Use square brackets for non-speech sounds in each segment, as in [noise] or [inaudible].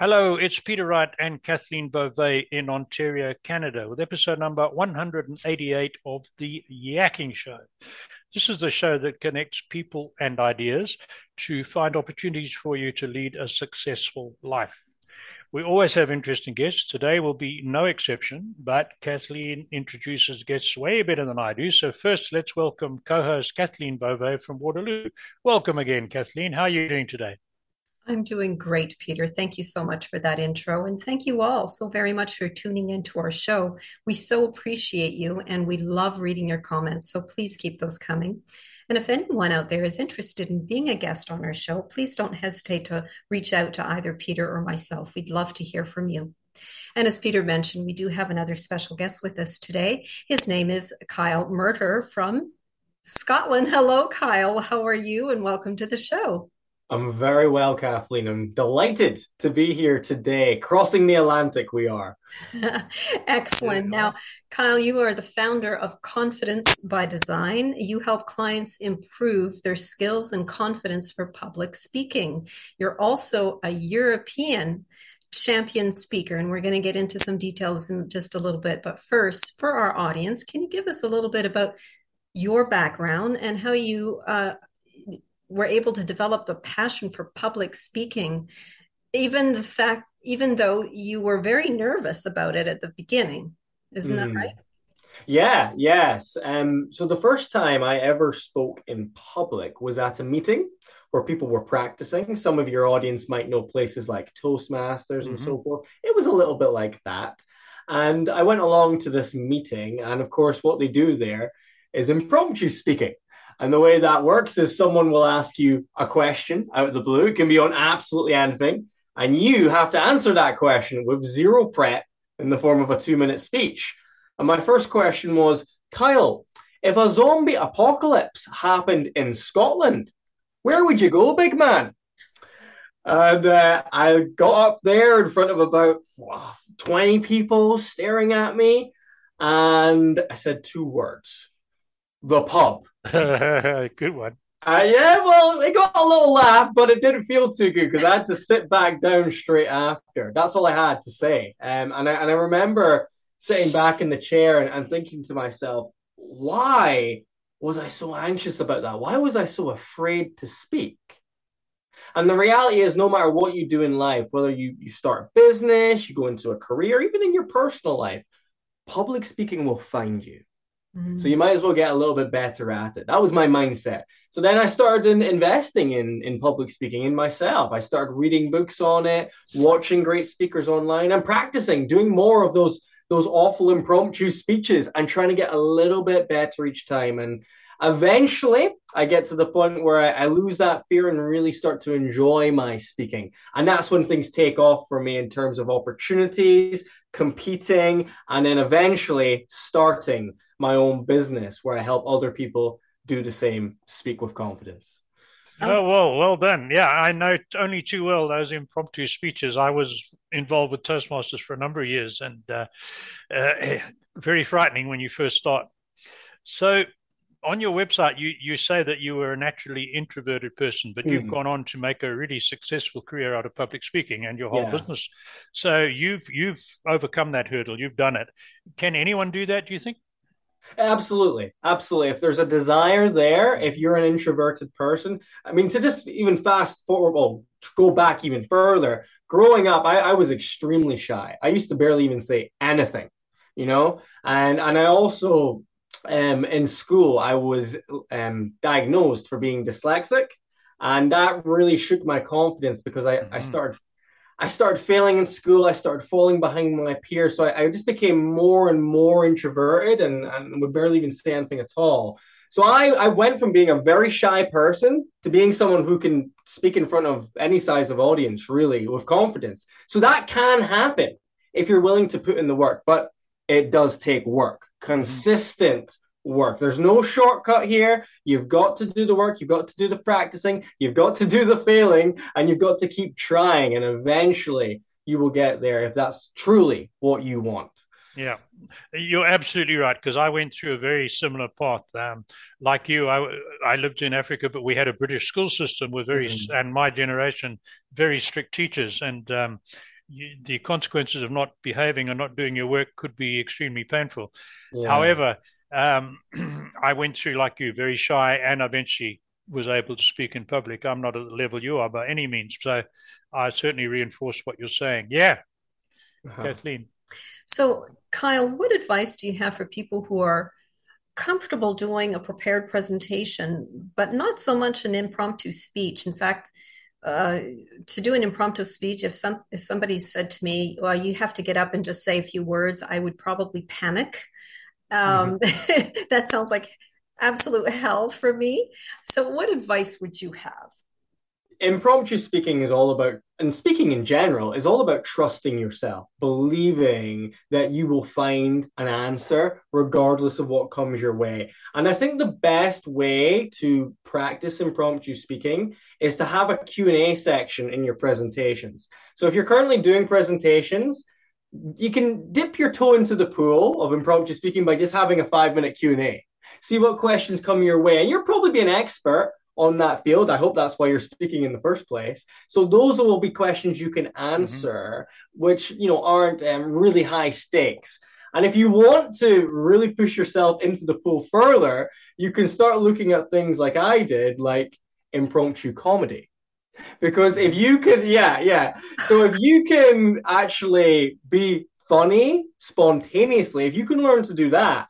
Hello, it's Peter Wright and Kathleen Beauvais in Ontario, Canada, with episode number 188 of The Yakking Show. This is the show that connects people and ideas to find opportunities for you to lead a successful life. We always have interesting guests. Today will be no exception, but Kathleen introduces guests way better than I do. So, first, let's welcome co host Kathleen Beauvais from Waterloo. Welcome again, Kathleen. How are you doing today? I'm doing great, Peter. Thank you so much for that intro. And thank you all so very much for tuning into our show. We so appreciate you and we love reading your comments. So please keep those coming. And if anyone out there is interested in being a guest on our show, please don't hesitate to reach out to either Peter or myself. We'd love to hear from you. And as Peter mentioned, we do have another special guest with us today. His name is Kyle Murtagh from Scotland. Hello, Kyle. How are you? And welcome to the show. I'm very well, Kathleen. I'm delighted to be here today. Crossing the Atlantic, we are. [laughs] Excellent. Now, Kyle, you are the founder of Confidence by Design. You help clients improve their skills and confidence for public speaking. You're also a European champion speaker, and we're going to get into some details in just a little bit. But first, for our audience, can you give us a little bit about your background and how you uh, were able to develop the passion for public speaking, even the fact, even though you were very nervous about it at the beginning. Isn't mm. that right? Yeah, yes. Um, so the first time I ever spoke in public was at a meeting where people were practicing. Some of your audience might know places like Toastmasters mm-hmm. and so mm-hmm. forth. It was a little bit like that. And I went along to this meeting, and of course, what they do there is impromptu speaking. And the way that works is someone will ask you a question out of the blue. It can be on absolutely anything. And you have to answer that question with zero prep in the form of a two minute speech. And my first question was Kyle, if a zombie apocalypse happened in Scotland, where would you go, big man? And uh, I got up there in front of about 20 people staring at me. And I said two words the pub. [laughs] good one. Uh, yeah, well, it got a little laugh, but it didn't feel too good because I had to sit back down straight after. That's all I had to say. Um, and I and I remember sitting back in the chair and, and thinking to myself, why was I so anxious about that? Why was I so afraid to speak? And the reality is, no matter what you do in life, whether you, you start a business, you go into a career, even in your personal life, public speaking will find you. Mm-hmm. So you might as well get a little bit better at it. That was my mindset. So then I started in investing in in public speaking in myself. I started reading books on it, watching great speakers online, and practicing, doing more of those those awful impromptu speeches and trying to get a little bit better each time. And eventually, I get to the point where I, I lose that fear and really start to enjoy my speaking. And that's when things take off for me in terms of opportunities, competing, and then eventually starting my own business where I help other people do the same, speak with confidence. Oh well, well done. Yeah, I know only too well those impromptu speeches. I was involved with Toastmasters for a number of years, and uh, uh, very frightening when you first start. So, on your website, you you say that you were a naturally introverted person, but mm. you've hmm. gone on to make a really successful career out of public speaking and your whole yeah. business. So you've you've overcome that hurdle. You've done it. Can anyone do that? Do you think? Absolutely. Absolutely. If there's a desire there, if you're an introverted person, I mean, to just even fast forward, well, to go back even further, growing up, I, I was extremely shy. I used to barely even say anything, you know? And, and I also, um, in school, I was um, diagnosed for being dyslexic. And that really shook my confidence because I, mm-hmm. I started I started failing in school. I started falling behind my peers. So I, I, just became more and more introverted and, and would barely even say anything at all. So I, I went from being a very shy person to being someone who can speak in front of any size of audience, really, with confidence. So that can happen if you're willing to put in the work, but it does take work, mm-hmm. consistent work. There's no shortcut here. You've got to do the work, you've got to do the practicing, you've got to do the failing, and you've got to keep trying. And eventually you will get there if that's truly what you want. Yeah, you're absolutely right because I went through a very similar path. Um, like you, I, I lived in Africa, but we had a British school system with very, mm-hmm. and my generation, very strict teachers. And um, you, the consequences of not behaving or not doing your work could be extremely painful. Yeah. However, um, [clears throat] I went through, like you, very shy and eventually was able to speak in public. I'm not at the level you are by any means. So I certainly reinforce what you're saying. Yeah. Uh-huh. Kathleen. So, Kyle, what advice do you have for people who are comfortable doing a prepared presentation, but not so much an impromptu speech? In fact, uh, to do an impromptu speech, if some if somebody said to me, "Well, you have to get up and just say a few words," I would probably panic. Um, mm-hmm. [laughs] that sounds like absolute hell for me. So, what advice would you have? impromptu speaking is all about and speaking in general is all about trusting yourself believing that you will find an answer regardless of what comes your way and i think the best way to practice impromptu speaking is to have a q&a section in your presentations so if you're currently doing presentations you can dip your toe into the pool of impromptu speaking by just having a five minute q&a see what questions come your way and you'll probably be an expert on that field. I hope that's why you're speaking in the first place. So those will be questions you can answer, mm-hmm. which you know aren't um, really high stakes. And if you want to really push yourself into the pool further, you can start looking at things like I did, like impromptu comedy. Because if you can, yeah, yeah. So if you can actually be funny spontaneously, if you can learn to do that,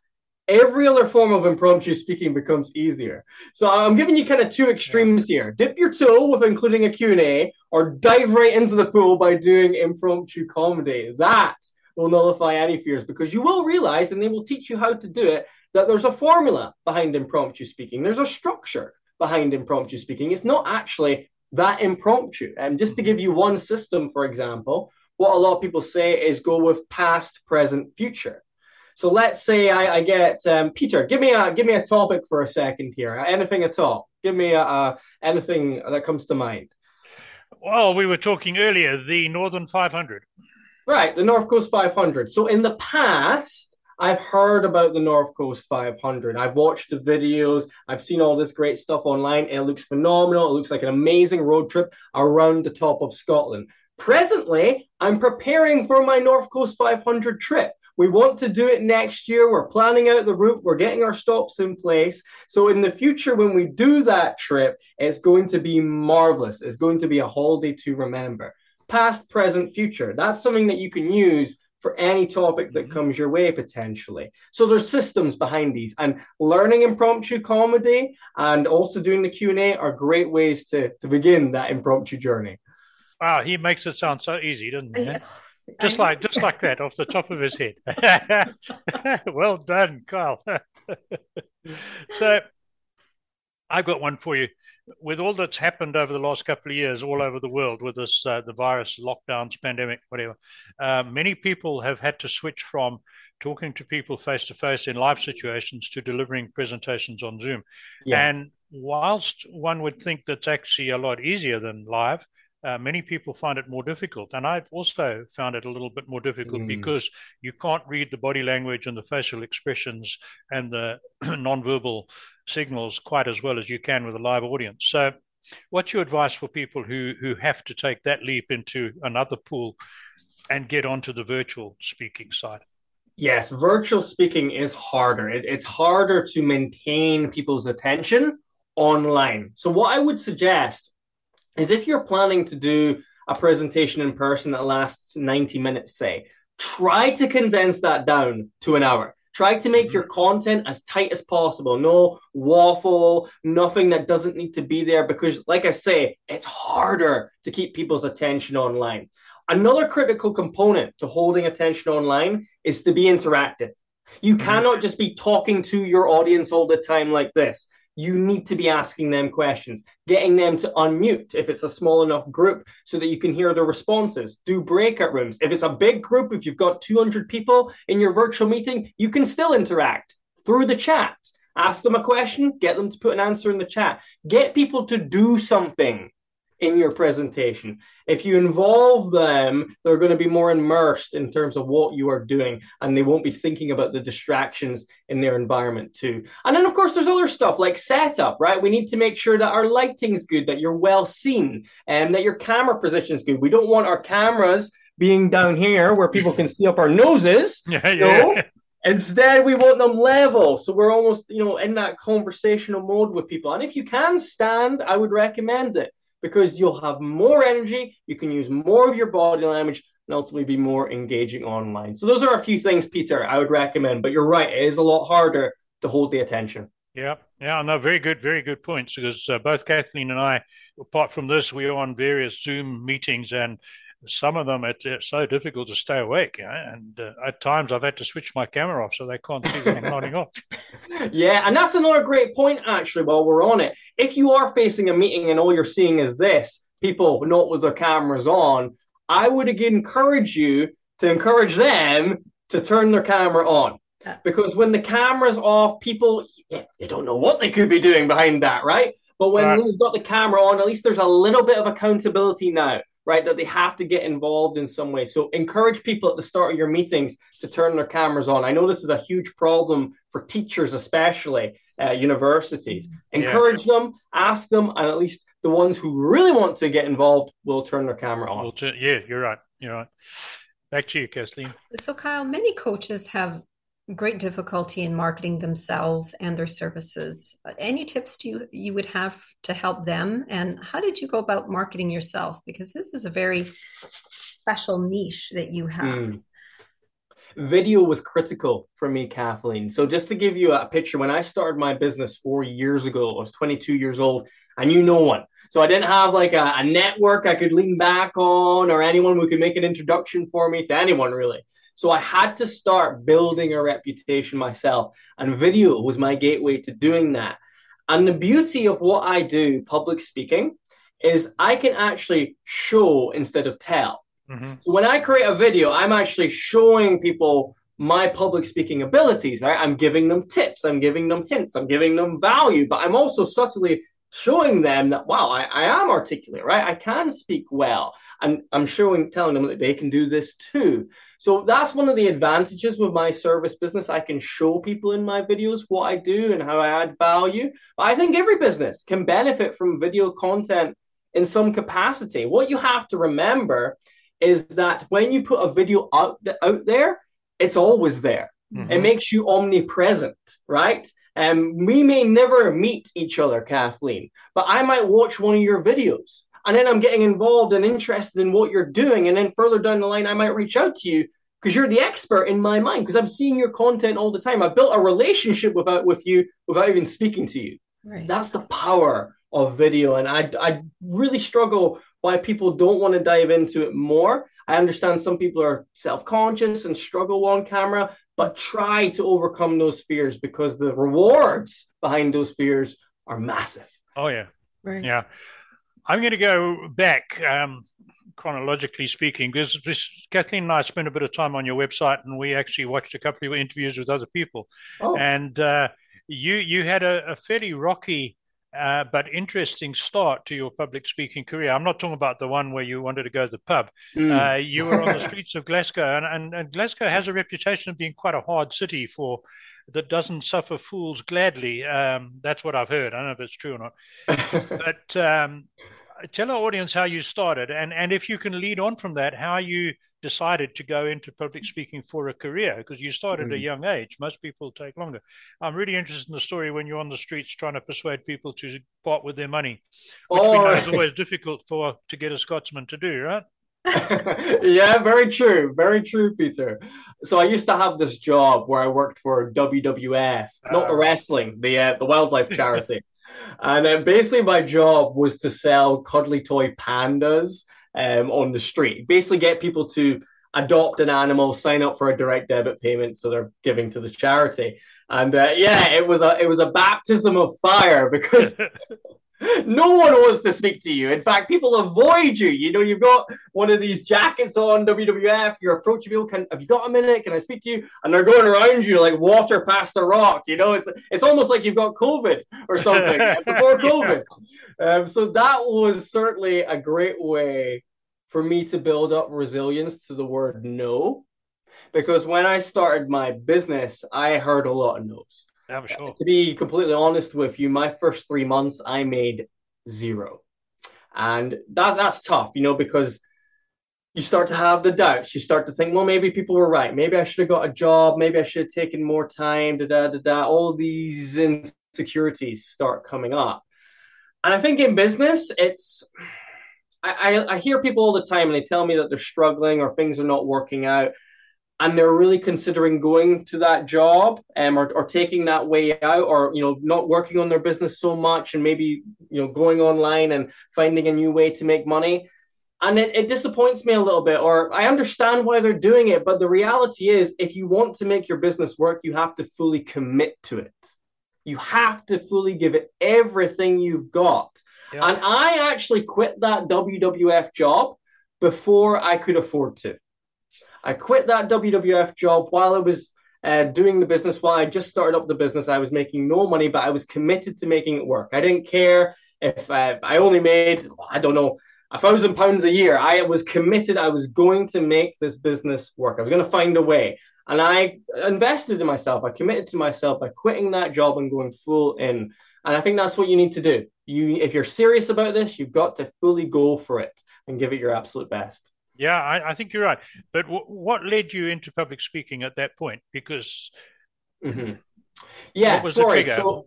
every other form of impromptu speaking becomes easier. So I'm giving you kind of two extremes here. Dip your toe with including a Q&A or dive right into the pool by doing impromptu comedy. That will nullify any fears because you will realize and they will teach you how to do it that there's a formula behind impromptu speaking. There's a structure behind impromptu speaking. It's not actually that impromptu. And just to give you one system, for example, what a lot of people say is go with past, present, future. So let's say I, I get um, Peter. Give me a give me a topic for a second here. Anything at all? Give me a, a, anything that comes to mind. Well, we were talking earlier the Northern 500. Right, the North Coast 500. So in the past, I've heard about the North Coast 500. I've watched the videos. I've seen all this great stuff online. It looks phenomenal. It looks like an amazing road trip around the top of Scotland. Presently, I'm preparing for my North Coast 500 trip. We want to do it next year. We're planning out the route. We're getting our stops in place. So in the future, when we do that trip, it's going to be marvelous. It's going to be a holiday to remember. Past, present, future. That's something that you can use for any topic that mm-hmm. comes your way potentially. So there's systems behind these and learning impromptu comedy and also doing the Q&A are great ways to, to begin that impromptu journey. Wow, he makes it sound so easy, doesn't he? just like just like that off the top of his head. [laughs] well done, Kyle. [laughs] so I've got one for you. With all that's happened over the last couple of years all over the world with this uh, the virus, lockdowns, pandemic, whatever, uh, many people have had to switch from talking to people face to face in live situations to delivering presentations on Zoom. Yeah. And whilst one would think that's actually a lot easier than live, uh, many people find it more difficult. And I've also found it a little bit more difficult mm. because you can't read the body language and the facial expressions and the [clears throat] nonverbal signals quite as well as you can with a live audience. So, what's your advice for people who, who have to take that leap into another pool and get onto the virtual speaking side? Yes, virtual speaking is harder. It, it's harder to maintain people's attention online. So, what I would suggest is if you're planning to do a presentation in person that lasts 90 minutes, say, try to condense that down to an hour. Try to make mm-hmm. your content as tight as possible. No waffle, nothing that doesn't need to be there because, like I say, it's harder to keep people's attention online. Another critical component to holding attention online is to be interactive. You mm-hmm. cannot just be talking to your audience all the time like this you need to be asking them questions, getting them to unmute if it's a small enough group so that you can hear their responses. Do breakout rooms. If it's a big group, if you've got 200 people in your virtual meeting, you can still interact through the chat. Ask them a question, get them to put an answer in the chat. Get people to do something in your presentation. If you involve them, they're going to be more immersed in terms of what you are doing, and they won't be thinking about the distractions in their environment too. And then, of course, there's other stuff like setup, right? We need to make sure that our lighting's good, that you're well seen, and that your camera position's good. We don't want our cameras being down here where people can see up our noses. [laughs] Yeah, yeah. Instead, we want them level. So we're almost, you know, in that conversational mode with people. And if you can stand, I would recommend it because you'll have more energy, you can use more of your body language, and ultimately be more engaging online. So those are a few things, Peter, I would recommend. But you're right, it is a lot harder to hold the attention. Yeah, yeah, no, very good, very good points. Because uh, both Kathleen and I, apart from this, we are on various Zoom meetings, and some of them it's, it's so difficult to stay awake, you know? and uh, at times I've had to switch my camera off so they can't see that I'm [laughs] nodding off. Yeah, and that's another great point actually. While we're on it, if you are facing a meeting and all you're seeing is this, people not with their cameras on, I would again encourage you to encourage them to turn their camera on. That's... Because when the camera's off, people yeah, they don't know what they could be doing behind that, right? But when right. you've got the camera on, at least there's a little bit of accountability now right? That they have to get involved in some way. So encourage people at the start of your meetings to turn their cameras on. I know this is a huge problem for teachers, especially uh, universities. Encourage yeah. them, ask them, and at least the ones who really want to get involved will turn their camera on. We'll yeah, you're right. You're right. Back to you, Kathleen. So, Kyle, many coaches have great difficulty in marketing themselves and their services. Any tips do you, you would have to help them? And how did you go about marketing yourself? Because this is a very special niche that you have. Mm. Video was critical for me, Kathleen. So, just to give you a picture, when I started my business four years ago, I was 22 years old. I knew no one. So I didn't have like a, a network I could lean back on or anyone who could make an introduction for me to anyone really. So I had to start building a reputation myself, and video was my gateway to doing that. And the beauty of what I do, public speaking, is I can actually show instead of tell. Mm-hmm. So when I create a video, I'm actually showing people my public speaking abilities. Right? I'm giving them tips, I'm giving them hints, I'm giving them value, but I'm also subtly showing them that wow, I, I am articulate, right? I can speak well. And I'm showing, telling them that they can do this too. So that's one of the advantages with my service business. I can show people in my videos what I do and how I add value. But I think every business can benefit from video content in some capacity. What you have to remember is that when you put a video out, out there, it's always there. Mm-hmm. It makes you omnipresent, right? And um, we may never meet each other, Kathleen, but I might watch one of your videos and then I'm getting involved and interested in what you're doing. And then further down the line, I might reach out to you because you're the expert in my mind because I'm seeing your content all the time. I built a relationship without with you without even speaking to you. Right. That's the power of video, and I I really struggle why people don't want to dive into it more. I understand some people are self conscious and struggle on camera, but try to overcome those fears because the rewards behind those fears are massive. Oh yeah, right. yeah. I'm going to go back um, chronologically speaking, because this, Kathleen and I spent a bit of time on your website, and we actually watched a couple of interviews with other people. Oh. And uh, you you had a, a fairly rocky uh, but interesting start to your public speaking career. I'm not talking about the one where you wanted to go to the pub. Mm. Uh, you were on the [laughs] streets of Glasgow, and, and, and, Glasgow has a reputation of being quite a hard city for that doesn't suffer fools gladly. Um, that's what I've heard. I don't know if it's true or not. [laughs] but um, tell our audience how you started, and and if you can lead on from that, how you decided to go into public speaking for a career because you started mm. at a mm. young age. Most people take longer. I'm really interested in the story when you're on the streets trying to persuade people to part with their money, which oh. we know is always difficult for to get a Scotsman to do, right? [laughs] yeah, very true. Very true, Peter. So I used to have this job where I worked for WWF, uh, not the ah. wrestling, the uh, the wildlife [laughs] charity. And uh, basically my job was to sell cuddly toy pandas um, on the street. Basically, get people to adopt an animal, sign up for a direct debit payment, so they're giving to the charity. And uh, yeah, it was a it was a baptism of fire because [laughs] no one wants to speak to you. In fact, people avoid you. You know, you've got one of these jackets on WWF. You're approaching people. Can have you got a minute? Can I speak to you? And they're going around you like water past a rock. You know, it's it's almost like you've got COVID or something [laughs] before COVID. Um, so that was certainly a great way for me to build up resilience to the word no. Because when I started my business, I heard a lot of no's. Yeah, sure. To be completely honest with you, my first three months, I made zero. And that, that's tough, you know, because you start to have the doubts. You start to think, well, maybe people were right. Maybe I should have got a job. Maybe I should have taken more time. Da da da da. All these insecurities start coming up. And I think in business, it's I, I, I hear people all the time and they tell me that they're struggling or things are not working out and they're really considering going to that job um, or, or taking that way out or you know not working on their business so much and maybe you know going online and finding a new way to make money. And it, it disappoints me a little bit or i understand why they're doing it but the reality is if you want to make your business work you have to fully commit to it. You have to fully give it everything you've got. Yeah. and i actually quit that wwf job before i could afford to I quit that WWF job while I was uh, doing the business. While I just started up the business, I was making no money, but I was committed to making it work. I didn't care if uh, I only made, I don't know, a thousand pounds a year. I was committed. I was going to make this business work. I was going to find a way. And I invested in myself. I committed to myself by quitting that job and going full in. And I think that's what you need to do. You, if you're serious about this, you've got to fully go for it and give it your absolute best. Yeah, I, I think you're right. But w- what led you into public speaking at that point? Because mm-hmm. yeah, sorry. So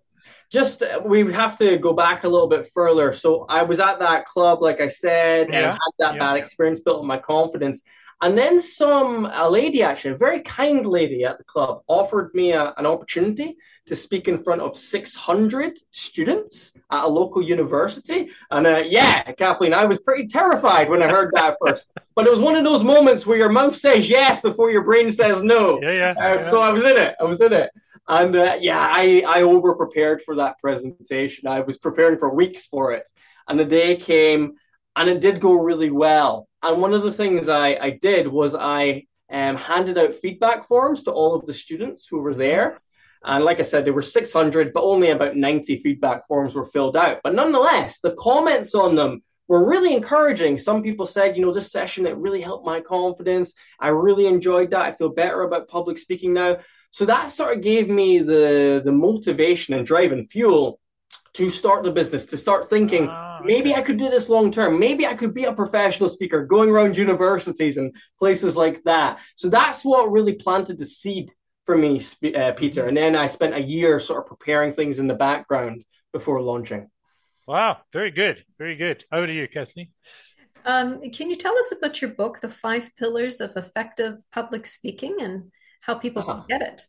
just we have to go back a little bit further. So I was at that club, like I said, yeah. and had that yeah. bad experience, built my confidence. And then some a lady, actually, a very kind lady at the club, offered me a, an opportunity to speak in front of 600 students at a local university. And uh, yeah, Kathleen, I was pretty terrified when I heard that first. [laughs] But it was one of those moments where your mouth says yes before your brain says no. Yeah, yeah. Uh, yeah. So I was in it. I was in it. And uh, yeah, I, I over prepared for that presentation. I was preparing for weeks for it. And the day came and it did go really well. And one of the things I, I did was I um, handed out feedback forms to all of the students who were there. And like I said, there were 600, but only about 90 feedback forms were filled out. But nonetheless, the comments on them were really encouraging. Some people said, you know, this session, it really helped my confidence. I really enjoyed that. I feel better about public speaking now. So that sort of gave me the, the motivation and drive and fuel to start the business, to start thinking, ah, okay. maybe I could do this long term. Maybe I could be a professional speaker going around universities and places like that. So that's what really planted the seed for me, uh, Peter. And then I spent a year sort of preparing things in the background before launching. Wow, very good. Very good. Over to you, Kathleen. Um, can you tell us about your book, The Five Pillars of Effective Public Speaking, and how people uh-huh. can get it?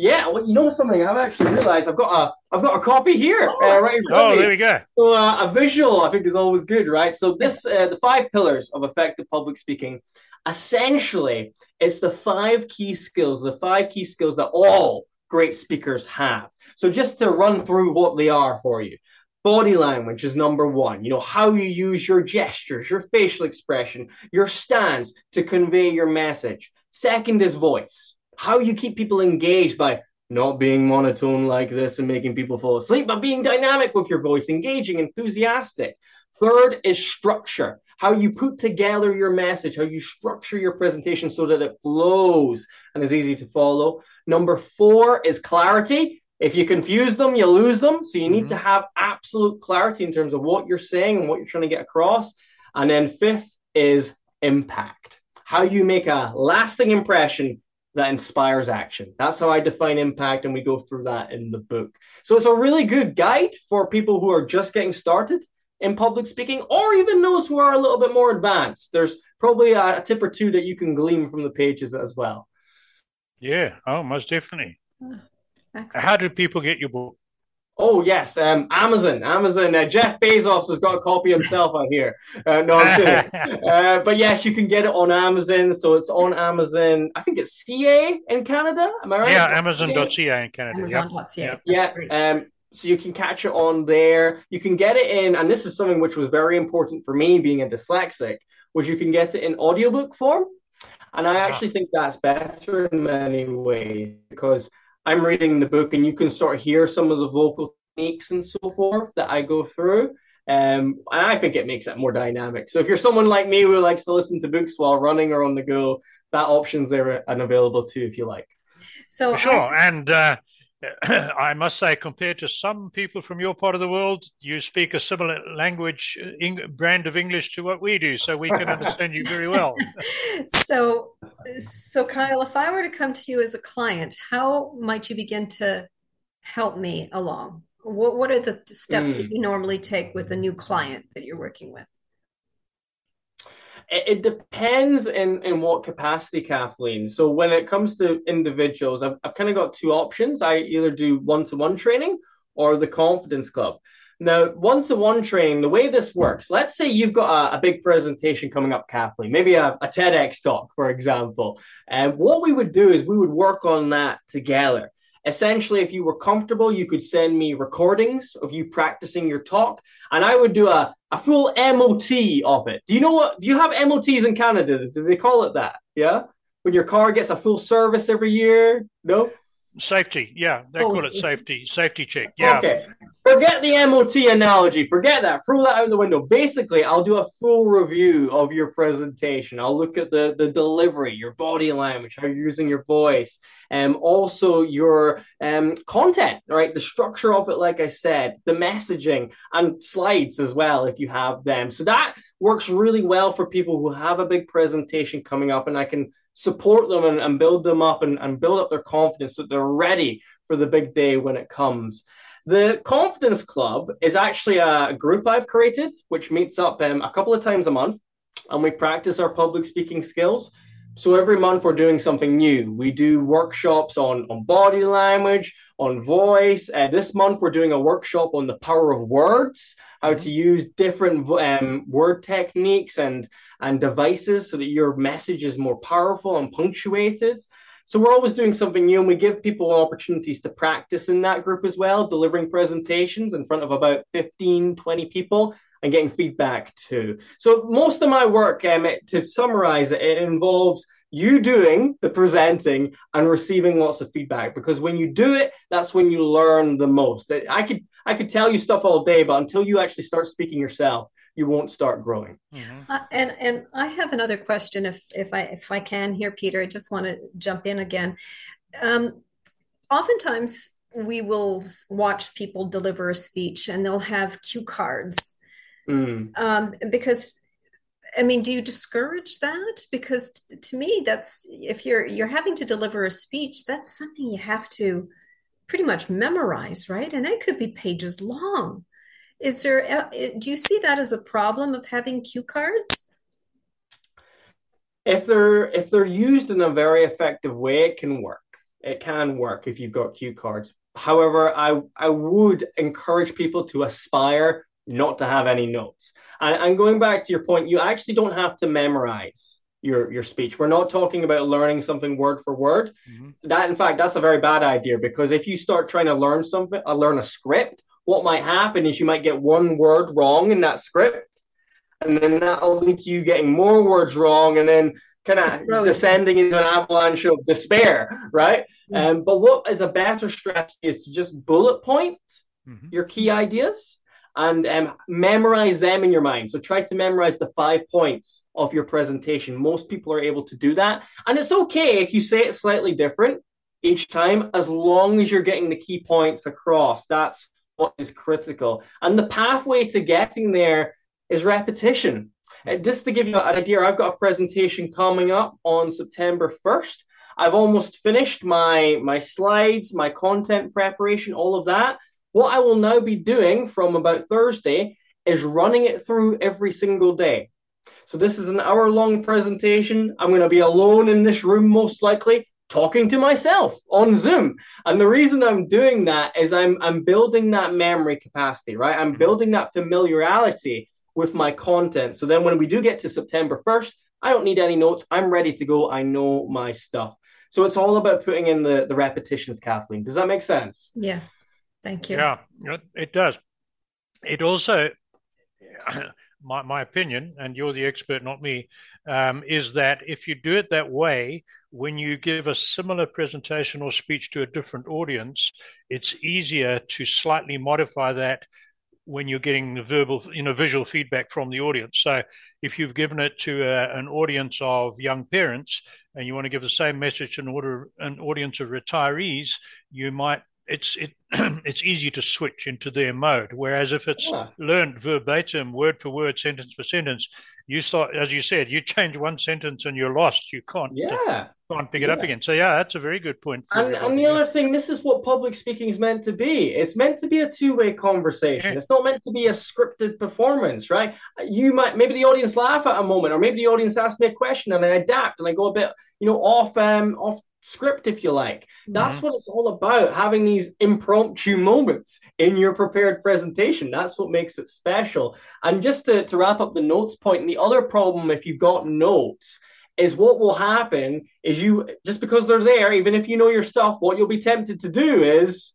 Yeah, well, you know something. I've actually realised I've got a I've got a copy here oh, uh, right in front oh, of me. there we go. So uh, a visual, I think, is always good, right? So this uh, the five pillars of effective public speaking. Essentially, it's the five key skills, the five key skills that all great speakers have. So just to run through what they are for you. Body language is number one. You know, how you use your gestures, your facial expression, your stance to convey your message. Second is voice how you keep people engaged by not being monotone like this and making people fall asleep, but being dynamic with your voice, engaging, enthusiastic. Third is structure, how you put together your message, how you structure your presentation so that it flows and is easy to follow. Number four is clarity. If you confuse them, you lose them. So you need mm-hmm. to have absolute clarity in terms of what you're saying and what you're trying to get across. And then fifth is impact, how you make a lasting impression that inspires action. That's how I define impact, and we go through that in the book. So it's a really good guide for people who are just getting started in public speaking, or even those who are a little bit more advanced. There's probably a, a tip or two that you can glean from the pages as well. Yeah, oh, most definitely. Ah, how do people get your book? Oh yes, um, Amazon. Amazon. Uh, Jeff Bezos has got a copy himself out here. Uh, no, I'm kidding. [laughs] uh, but yes, you can get it on Amazon. So it's on Amazon. I think it's CA in Canada. Am I right? Yeah, Amazon.ca in Canada. Amazon.ca. Yeah. yeah. Um, so you can catch it on there. You can get it in, and this is something which was very important for me, being a dyslexic, was you can get it in audiobook form. And I actually think that's better in many ways because I'm reading the book and you can sort of hear some of the vocal techniques and so forth that I go through. Um, and I think it makes it more dynamic. So if you're someone like me who likes to listen to books while running or on the go, that option's there and available too if you like. So sure, I... and uh, [clears throat] I must say, compared to some people from your part of the world, you speak a similar language, brand of English to what we do, so we can understand you very well. [laughs] [laughs] so, so Kyle, if I were to come to you as a client, how might you begin to help me along? What What are the steps mm. that hmm. you normally take with a new client that you're working with? It, depends in, in what capacity, Kathleen. So when it comes to individuals, I've, I've kind of got two options. I either do one to one training or the confidence club. Now, one to one training, the way this works, let's say you've got a, a big presentation coming up, Kathleen, maybe a, a TEDx talk, for example. And what we would do is we would work on that together. Essentially, if you were comfortable, you could send me recordings of you practicing your talk, and I would do a, a full MOT of it. Do you know what? Do you have MOTs in Canada? Do they call it that? Yeah? When your car gets a full service every year? No? Safety, yeah, they oh, call it safety, safety check. Yeah. Okay. Forget the MOT analogy. Forget that. Throw that out the window. Basically, I'll do a full review of your presentation. I'll look at the, the delivery, your body language, how you're using your voice, and um, also your um, content, right? The structure of it, like I said, the messaging and slides as well, if you have them. So that works really well for people who have a big presentation coming up, and I can support them and, and build them up and, and build up their confidence so that they're ready for the big day when it comes. The Confidence Club is actually a group I've created, which meets up um, a couple of times a month, and we practice our public speaking skills. So every month we're doing something new. We do workshops on, on body language, on voice. Uh, this month we're doing a workshop on the power of words, how to use different um, word techniques and and devices so that your message is more powerful and punctuated. So we're always doing something new and we give people opportunities to practice in that group as well, delivering presentations in front of about 15, 20 people and getting feedback too. So most of my work, um, to summarize it, it involves you doing the presenting and receiving lots of feedback because when you do it that's when you learn the most i could i could tell you stuff all day but until you actually start speaking yourself you won't start growing. Mm-hmm. Uh, and and I have another question, if if I if I can here, Peter. I just want to jump in again. Um, oftentimes we will watch people deliver a speech, and they'll have cue cards, mm. um, because. I mean, do you discourage that? Because t- to me, that's if you're you're having to deliver a speech, that's something you have to pretty much memorize, right? And it could be pages long. Is there, uh, do you see that as a problem of having cue cards? If they're if they're used in a very effective way, it can work. It can work if you've got cue cards. However, I I would encourage people to aspire not to have any notes. And, and going back to your point, you actually don't have to memorize your your speech. We're not talking about learning something word for word. Mm-hmm. That in fact that's a very bad idea because if you start trying to learn something, uh, learn a script, what might happen is you might get one word wrong in that script, and then that'll lead to you getting more words wrong, and then kind of descending into an avalanche of despair, right? Yeah. Um, but what is a better strategy is to just bullet point mm-hmm. your key ideas and um, memorize them in your mind. So try to memorize the five points of your presentation. Most people are able to do that. And it's okay if you say it slightly different each time, as long as you're getting the key points across. That's what is critical. And the pathway to getting there is repetition. Uh, just to give you an idea, I've got a presentation coming up on September 1st. I've almost finished my, my slides, my content preparation, all of that. What I will now be doing from about Thursday is running it through every single day. So this is an hour long presentation. I'm going to be alone in this room most likely talking to myself on Zoom. And the reason I'm doing that is I'm I'm building that memory capacity, right? I'm building that familiarity with my content. So then when we do get to September 1st, I don't need any notes. I'm ready to go. I know my stuff. So it's all about putting in the, the repetitions, Kathleen. Does that make sense? Yes. Thank you. Yeah, it does. It also [clears throat] my, my opinion, and you're the expert, not me, um, is that if you do it that way, when you give a similar presentation or speech to a different audience, it's easier to slightly modify that when you're getting the verbal, you know, visual feedback from the audience. So if you've given it to a, an audience of young parents and you want to give the same message to an, order, an audience of retirees, you might it's it [clears throat] it's easy to switch into their mode. Whereas if it's yeah. learned verbatim, word for word, sentence for sentence, you start as you said, you change one sentence and you're lost. You can't yeah can't pick it up again. So yeah, that's a very good point. And, and the other thing, this is what public speaking is meant to be. It's meant to be a two-way conversation. Yeah. It's not meant to be a scripted performance, right? You might maybe the audience laugh at a moment, or maybe the audience asks me a question and I adapt and I go a bit, you know, off um off script if you like. That's mm-hmm. what it's all about, having these impromptu moments in your prepared presentation. That's what makes it special. And just to, to wrap up the notes point, the other problem if you've got notes is what will happen is you just because they're there, even if you know your stuff, what you'll be tempted to do is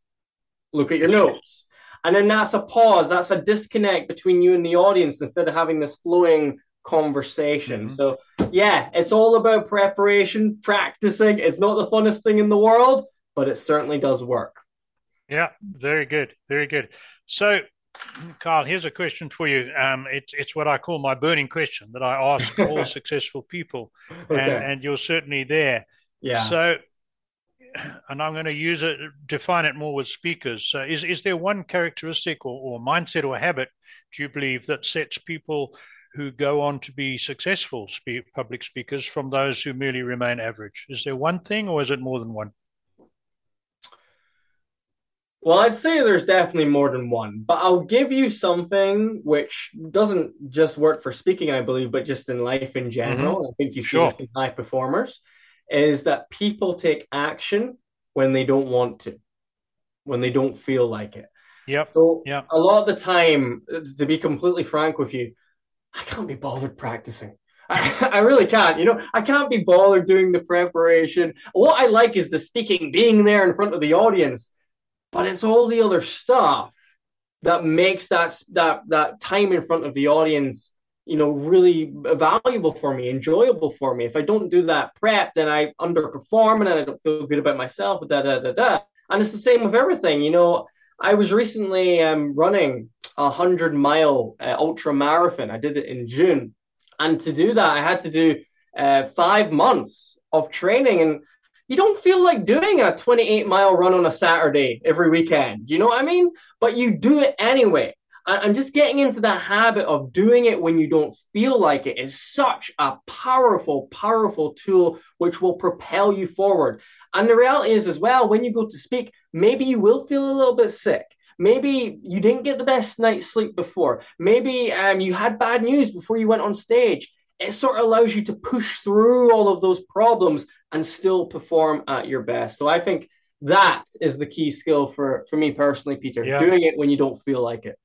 look at your notes. And then that's a pause, that's a disconnect between you and the audience instead of having this flowing conversation. Mm-hmm. So, yeah, it's all about preparation, practicing. It's not the funnest thing in the world, but it certainly does work. Yeah, very good. Very good. So, Carl, here's a question for you. Um, it's it's what I call my burning question that I ask [laughs] all successful people, okay. and, and you're certainly there. Yeah. So, and I'm going to use it, define it more with speakers. So, is is there one characteristic or, or mindset or habit do you believe that sets people who go on to be successful spe- public speakers from those who merely remain average? Is there one thing, or is it more than one? Well, I'd say there's definitely more than one, but I'll give you something which doesn't just work for speaking, I believe, but just in life in general. Mm-hmm. I think you see sure. this in high performers is that people take action when they don't want to, when they don't feel like it. Yep. So yep. a lot of the time, to be completely frank with you, I can't be bothered practicing. I, [laughs] I, really can't. You know, I can't be bothered doing the preparation. What I like is the speaking, being there in front of the audience but it's all the other stuff that makes that that that time in front of the audience you know really valuable for me enjoyable for me if i don't do that prep then i underperform and i don't feel good about myself da da da da and it's the same with everything you know i was recently um, running a hundred mile uh, ultra marathon i did it in june and to do that i had to do uh, five months of training and you don't feel like doing a 28 mile run on a Saturday every weekend. You know what I mean? But you do it anyway. And just getting into the habit of doing it when you don't feel like it is such a powerful, powerful tool which will propel you forward. And the reality is, as well, when you go to speak, maybe you will feel a little bit sick. Maybe you didn't get the best night's sleep before. Maybe um, you had bad news before you went on stage it sort of allows you to push through all of those problems and still perform at your best. So I think that is the key skill for for me personally, Peter. Yeah. Doing it when you don't feel like it.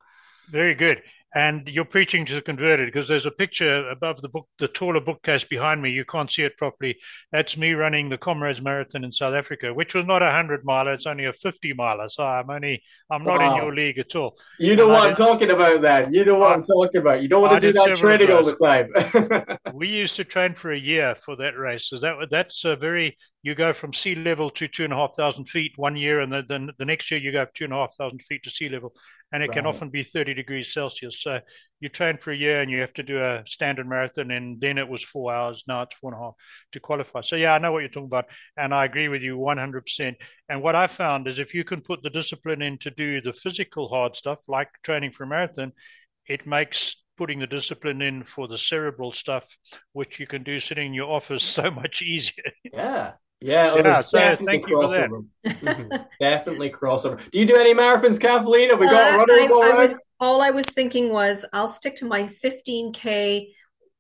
Very good and you're preaching to the converted because there's a picture above the book, the taller bookcase behind me. You can't see it properly. That's me running the Comrades Marathon in South Africa, which was not a hundred miler; it's only a fifty miler. So I'm only, I'm not wow. in your league at all. You know and what I am talking about. That you know what I, am talking about. You don't want to do that training all the time. [laughs] we used to train for a year for that race. So that that's a very you go from sea level to two and a half thousand feet one year, and then the next year you go two and a half thousand feet to sea level, and it right. can often be thirty degrees Celsius. So you train for a year, and you have to do a standard marathon, and then it was four hours. Now it's four and a half to qualify. So yeah, I know what you're talking about, and I agree with you one hundred percent. And what I found is if you can put the discipline in to do the physical hard stuff, like training for a marathon, it makes putting the discipline in for the cerebral stuff, which you can do sitting in your office, [laughs] so much easier. Yeah, yeah, yeah so thank you for that. [laughs] definitely crossover. Do you do any marathons, Kathleen? Have we got uh, running? I, I was, all I was thinking was I'll stick to my 15k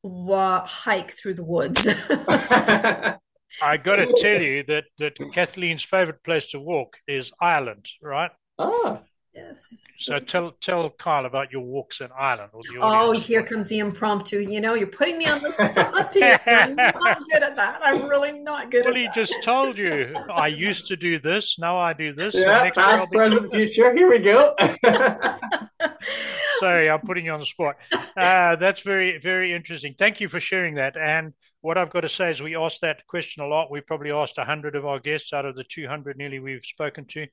wa- hike through the woods. [laughs] [laughs] I got to tell you that that Kathleen's favorite place to walk is Ireland, right? Ah. Yes. So tell tell Kyle about your walks in Ireland. oh, here comes the impromptu. You know, you're putting me on the spot. Here. I'm not [laughs] good at that. I'm really not good well, he that. just told you. I used to do this. Now I do this. Yeah, past, present, future. Here we go. [laughs] [laughs] Sorry, I'm putting you on the spot. Uh, that's very very interesting. Thank you for sharing that. And what I've got to say is, we asked that question a lot. We probably asked hundred of our guests out of the 200 nearly we've spoken to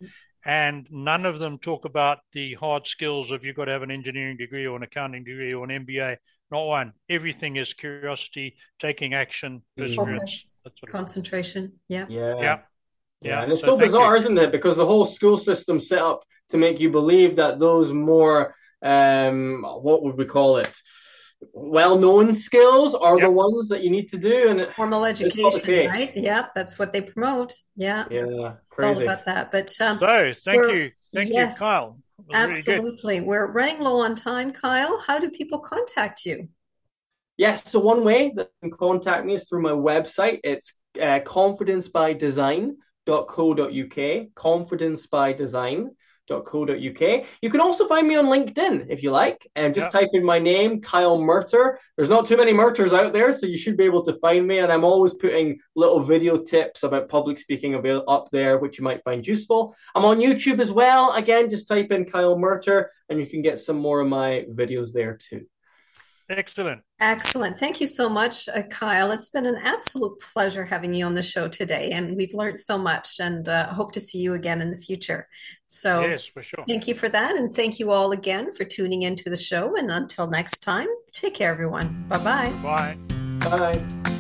and none of them talk about the hard skills of you've got to have an engineering degree or an accounting degree or an MBA. Not one. Everything is curiosity, taking action, perseverance, concentration. Yeah. Yeah. Yeah. Yeah, Yeah. and it's So so, bizarre, you. isn't it? Because the whole school system set up to make you believe that those more, um, what would we call it, well-known skills are the ones that you need to do, and it, Formal not the education, case. right? yep that's what they promote. Yeah. yeah, It's all crazy. about that. But um, So thank you. Thank yes, you, Kyle. It was really absolutely. We're running low on time, Kyle. How do people contact you? Yes, so one way that you can contact me is through my website. It's uh, confidencebydesign.co.uk. Confidencebydesign.co.uk. You can also find me on LinkedIn if you like, and just Yeah. type in my name, Kyle Murtagh. There's not too many Murtaghs out there, so you should be able to find me. And I'm always putting little video tips about public speaking up there, which you might find useful. I'm on YouTube as well. Again, just type in Kyle Murtagh, and you can get some more of my videos there too. Excellent. Excellent. Thank you so much, uh, Kyle. It's been an absolute pleasure having you on the show today, and we've learned so much and uh, hope to see you again in the future. So Yes, for sure. thank you for that, and thank you all again for tuning into the show. And until next time, take care, everyone. Bye bye. Bye. Bye.